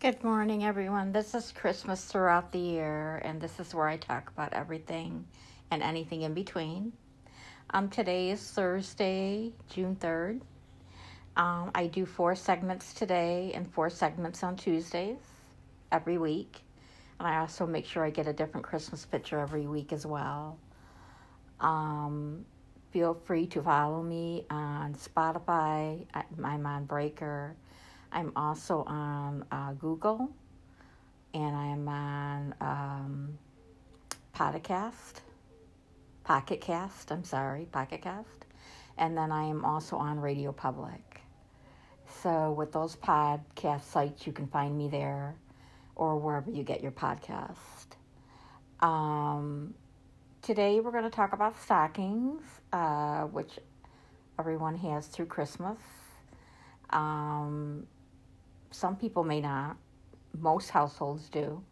Good morning, everyone. This is Christmas throughout the year, and this is where I talk about everything and anything in between. Um, today is Thursday, June 3rd. Um, I do four segments today and four segments on Tuesdays every week. And I also make sure I get a different Christmas picture every week as well. Um, feel free to follow me on Spotify. I'm on Breaker. I'm also on uh, Google. And I'm on um, Podcast. Pocket Cast, I'm sorry, Pocket Cast. And then I am also on Radio Public. So with those podcast sites, you can find me there or wherever you get your podcast. Um, today we're going to talk about stockings, uh, which everyone has through Christmas. Um, some people may not. Most households do.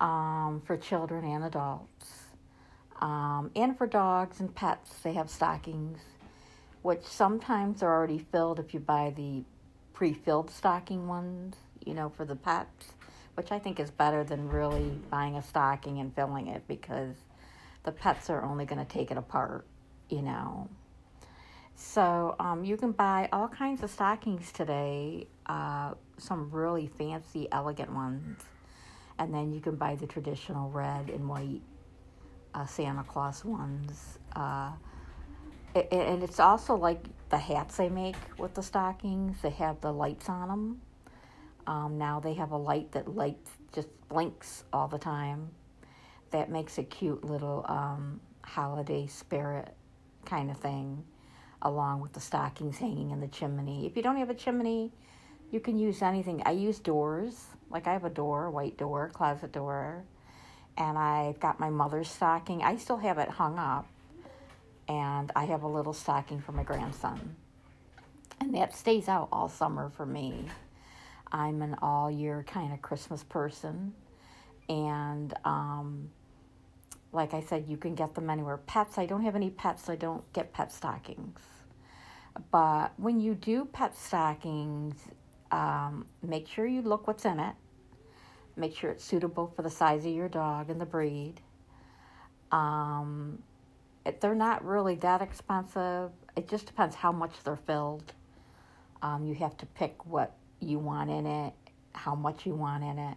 Um, for children and adults. Um, and for dogs and pets, they have stockings, which sometimes are already filled if you buy the pre filled stocking ones, you know, for the pets, which I think is better than really buying a stocking and filling it because the pets are only going to take it apart, you know. So um, you can buy all kinds of stockings today, uh, some really fancy, elegant ones. And then you can buy the traditional red and white uh, Santa Claus ones. Uh, it, and it's also like the hats they make with the stockings. They have the lights on them. Um, now they have a light that lights just blinks all the time. That makes a cute little um, holiday spirit kind of thing, along with the stockings hanging in the chimney. If you don't have a chimney, you can use anything. I use doors. Like I have a door, white door, closet door and I've got my mother's stocking. I still have it hung up, and I have a little stocking for my grandson. And that stays out all summer for me. I'm an all year kind of Christmas person, and um, like I said, you can get them anywhere. Pets, I don't have any pets, so I don't get pet stockings. But when you do pet stockings, um, make sure you look what's in it Make sure it's suitable for the size of your dog and the breed. Um, they're not really that expensive. It just depends how much they're filled. Um, you have to pick what you want in it, how much you want in it,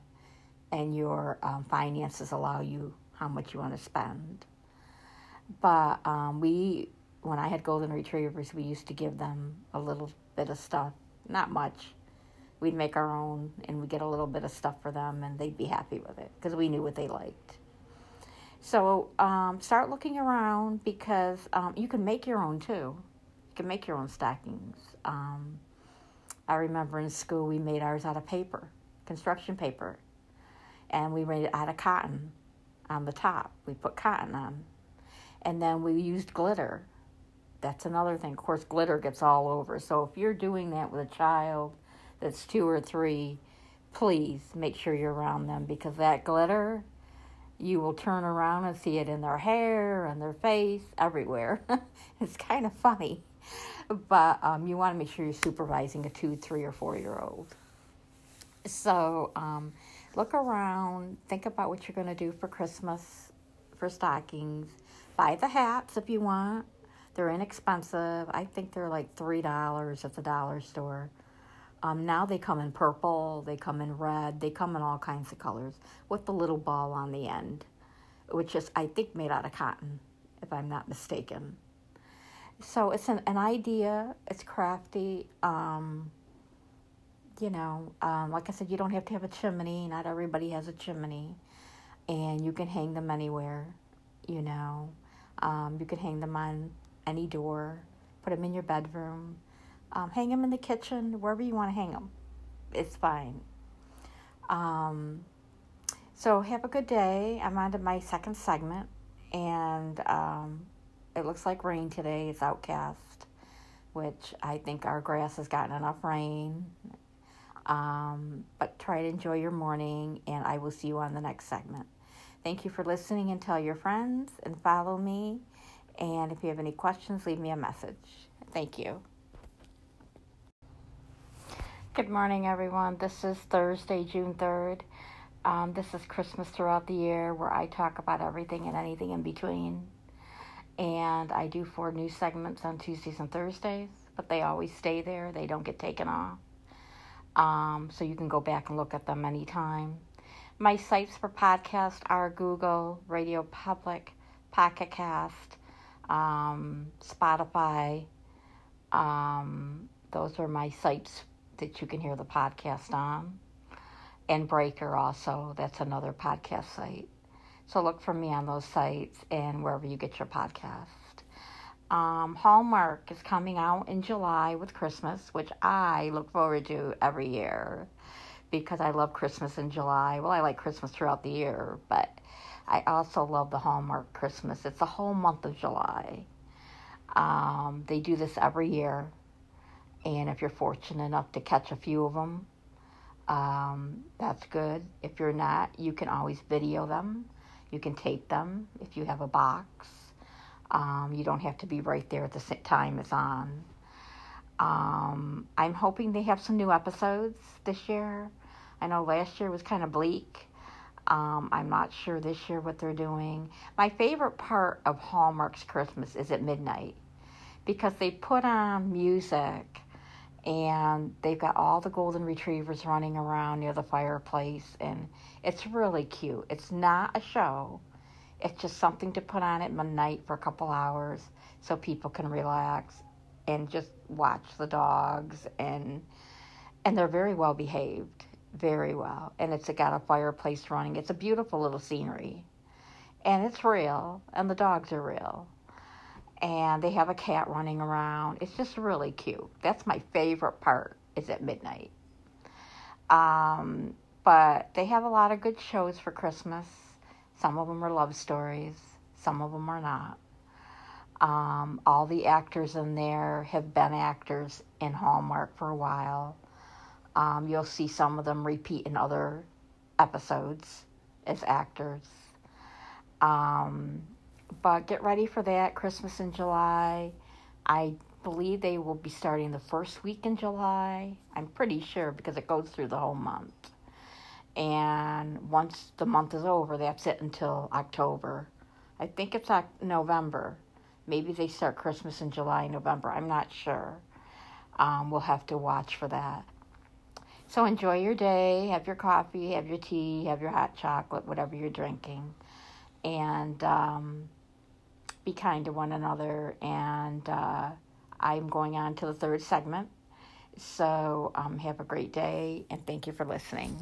and your um, finances allow you how much you want to spend. But um, we, when I had golden retrievers, we used to give them a little bit of stuff, not much, we'd make our own and we'd get a little bit of stuff for them and they'd be happy with it because we knew what they liked. So um, start looking around because um, you can make your own too. You can make your own stockings. Um, I remember in school we made ours out of paper, construction paper, and we made it out of cotton on the top. We put cotton on, and then we used glitter. That's another thing. Of course, glitter gets all over. So if you're doing that with a child that's two or three, please make sure you're around them because that glitter, you will turn around and see it in their hair and their face, everywhere. it's kind of funny. But um, you want to make sure you're supervising a two, three, or four year old. So um, look around, think about what you're going to do for Christmas, for stockings. Buy the hats if you want. They're inexpensive. I think they're like $3 at the dollar store. Um, now they come in purple, they come in red, they come in all kinds of colors with the little ball on the end, which is, I think, made out of cotton, if I'm not mistaken. So it's an, an idea, it's crafty. Um, you know, um, like I said, you don't have to have a chimney. Not everybody has a chimney. And you can hang them anywhere, you know. Um, you can hang them on any door, put them in your bedroom um, hang them in the kitchen, wherever you want to hang them. It's fine. Um, so have a good day. I'm on to my second segment, and um, it looks like rain today. It's outcast, which I think our grass has gotten enough rain. Um, but try to enjoy your morning, and I will see you on the next segment. Thank you for listening, and tell your friends and follow me. And if you have any questions, leave me a message. Thank you. Good morning, everyone. This is Thursday, June 3rd. Um, this is Christmas throughout the year, where I talk about everything and anything in between. And I do four news segments on Tuesdays and Thursdays, but they always stay there, they don't get taken off. Um, so you can go back and look at them anytime. My sites for podcast are Google, Radio Public, Pocket Cast, um, Spotify. Um, those are my sites that you can hear the podcast on. And Breaker also, that's another podcast site. So look for me on those sites and wherever you get your podcast. Um, Hallmark is coming out in July with Christmas, which I look forward to every year because I love Christmas in July. Well, I like Christmas throughout the year, but I also love the Hallmark Christmas. It's the whole month of July. Um, they do this every year. And if you're fortunate enough to catch a few of them, um, that's good. If you're not, you can always video them. You can tape them if you have a box. Um, you don't have to be right there at the same time it's on. Um, I'm hoping they have some new episodes this year. I know last year was kind of bleak. Um, I'm not sure this year what they're doing. My favorite part of Hallmark's Christmas is at midnight because they put on music and they've got all the golden retrievers running around near the fireplace and it's really cute. It's not a show. It's just something to put on at midnight for a couple hours so people can relax and just watch the dogs and and they're very well behaved very well. And it's got a fireplace running. It's a beautiful little scenery. And it's real and the dogs are real and they have a cat running around. It's just really cute. That's my favorite part is at midnight. Um, but they have a lot of good shows for Christmas. Some of them are love stories. Some of them are not. Um, all the actors in there have been actors in Hallmark for a while. Um, you'll see some of them repeat in other episodes as actors. Um, but get ready for that Christmas in July. I believe they will be starting the first week in July. I'm pretty sure because it goes through the whole month. And once the month is over, that's it until October. I think it's November. Maybe they start Christmas in July, November. I'm not sure. Um, we'll have to watch for that. So enjoy your day. Have your coffee, have your tea, have your hot chocolate, whatever you're drinking. And um, be kind to one another. And uh, I'm going on to the third segment. So um, have a great day and thank you for listening.